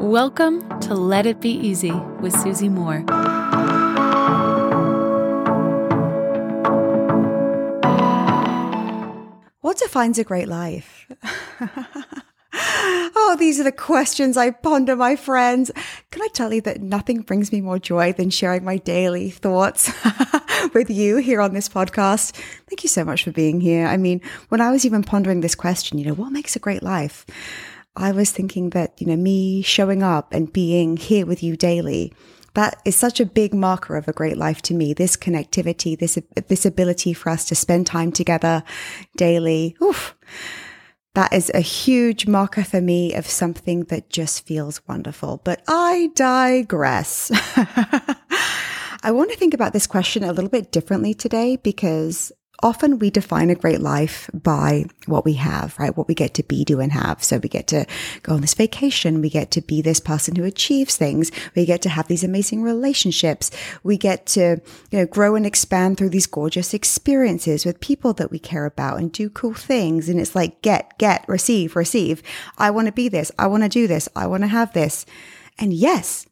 Welcome to Let It Be Easy with Susie Moore. What defines a great life? oh, these are the questions I ponder, my friends. Can I tell you that nothing brings me more joy than sharing my daily thoughts with you here on this podcast? Thank you so much for being here. I mean, when I was even pondering this question, you know, what makes a great life? I was thinking that, you know, me showing up and being here with you daily, that is such a big marker of a great life to me. This connectivity, this, this ability for us to spend time together daily. Oof. That is a huge marker for me of something that just feels wonderful. But I digress. I want to think about this question a little bit differently today because often we define a great life by what we have, right? What we get to be, do, and have. So we get to go on this vacation. We get to be this person who achieves things. We get to have these amazing relationships. We get to, you know, grow and expand through these gorgeous experiences with people that we care about and do cool things. And it's like get, get, receive, receive. I want to be this. I want to do this. I want to have this. And yes,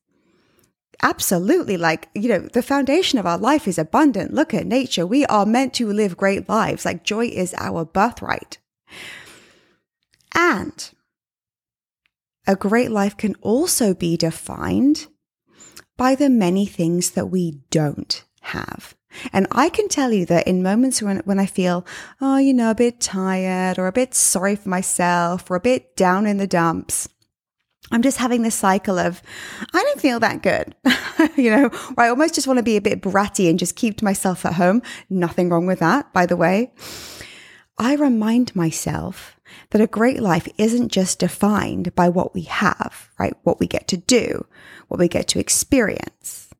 Absolutely. Like, you know, the foundation of our life is abundant. Look at nature. We are meant to live great lives. Like, joy is our birthright. And a great life can also be defined by the many things that we don't have. And I can tell you that in moments when, when I feel, oh, you know, a bit tired or a bit sorry for myself or a bit down in the dumps, I'm just having this cycle of, I don't feel that good, you know, where I almost just want to be a bit bratty and just keep to myself at home. Nothing wrong with that, by the way. I remind myself that a great life isn't just defined by what we have, right? What we get to do, what we get to experience.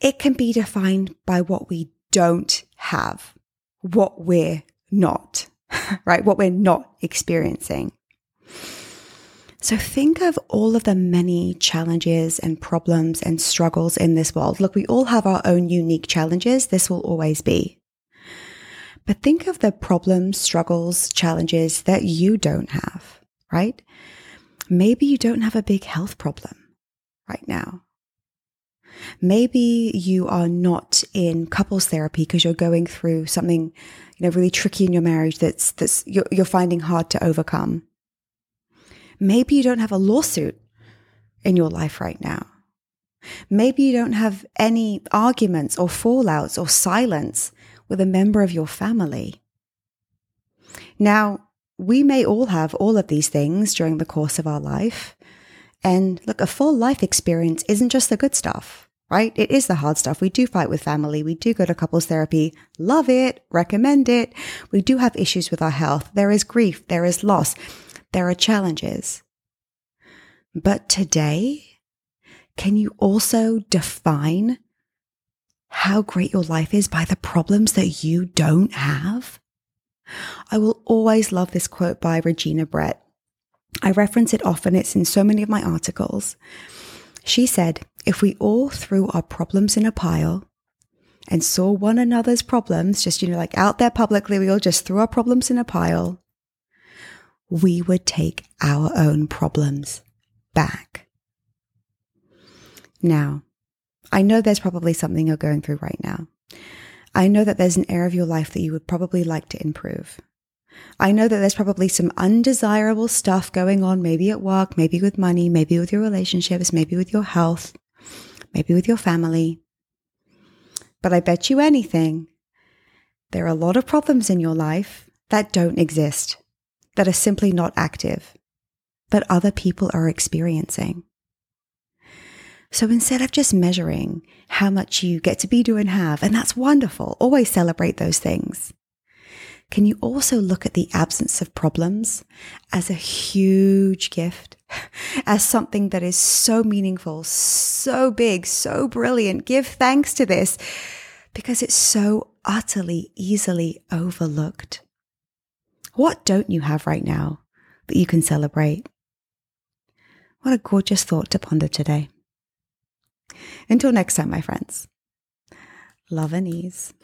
It can be defined by what we don't have, what we're not, right? What we're not experiencing. So think of all of the many challenges and problems and struggles in this world. Look, we all have our own unique challenges. This will always be. But think of the problems, struggles, challenges that you don't have, right? Maybe you don't have a big health problem right now. Maybe you are not in couples therapy because you're going through something, you know, really tricky in your marriage that's, that's, you're, you're finding hard to overcome. Maybe you don't have a lawsuit in your life right now. Maybe you don't have any arguments or fallouts or silence with a member of your family. Now, we may all have all of these things during the course of our life. And look, a full life experience isn't just the good stuff, right? It is the hard stuff. We do fight with family. We do go to couples therapy. Love it. Recommend it. We do have issues with our health. There is grief. There is loss. There are challenges. But today, can you also define how great your life is by the problems that you don't have? I will always love this quote by Regina Brett. I reference it often, it's in so many of my articles. She said, If we all threw our problems in a pile and saw one another's problems, just, you know, like out there publicly, we all just threw our problems in a pile, we would take our own problems back. Now, I know there's probably something you're going through right now. I know that there's an area of your life that you would probably like to improve. I know that there's probably some undesirable stuff going on, maybe at work, maybe with money, maybe with your relationships, maybe with your health, maybe with your family. But I bet you anything, there are a lot of problems in your life that don't exist that are simply not active, that other people are experiencing. So instead of just measuring how much you get to be, do, and have, and that's wonderful, always celebrate those things. Can you also look at the absence of problems as a huge gift, as something that is so meaningful, so big, so brilliant? Give thanks to this because it's so utterly easily overlooked. What don't you have right now that you can celebrate? What a gorgeous thought to ponder today. Until next time, my friends, love and ease.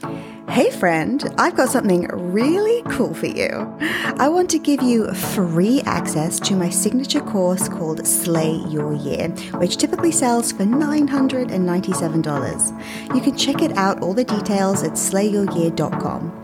Hey, friend, I've got something really cool for you. I want to give you free access to my signature course called Slay Your Year, which typically sells for $997. You can check it out, all the details at slayyouryear.com.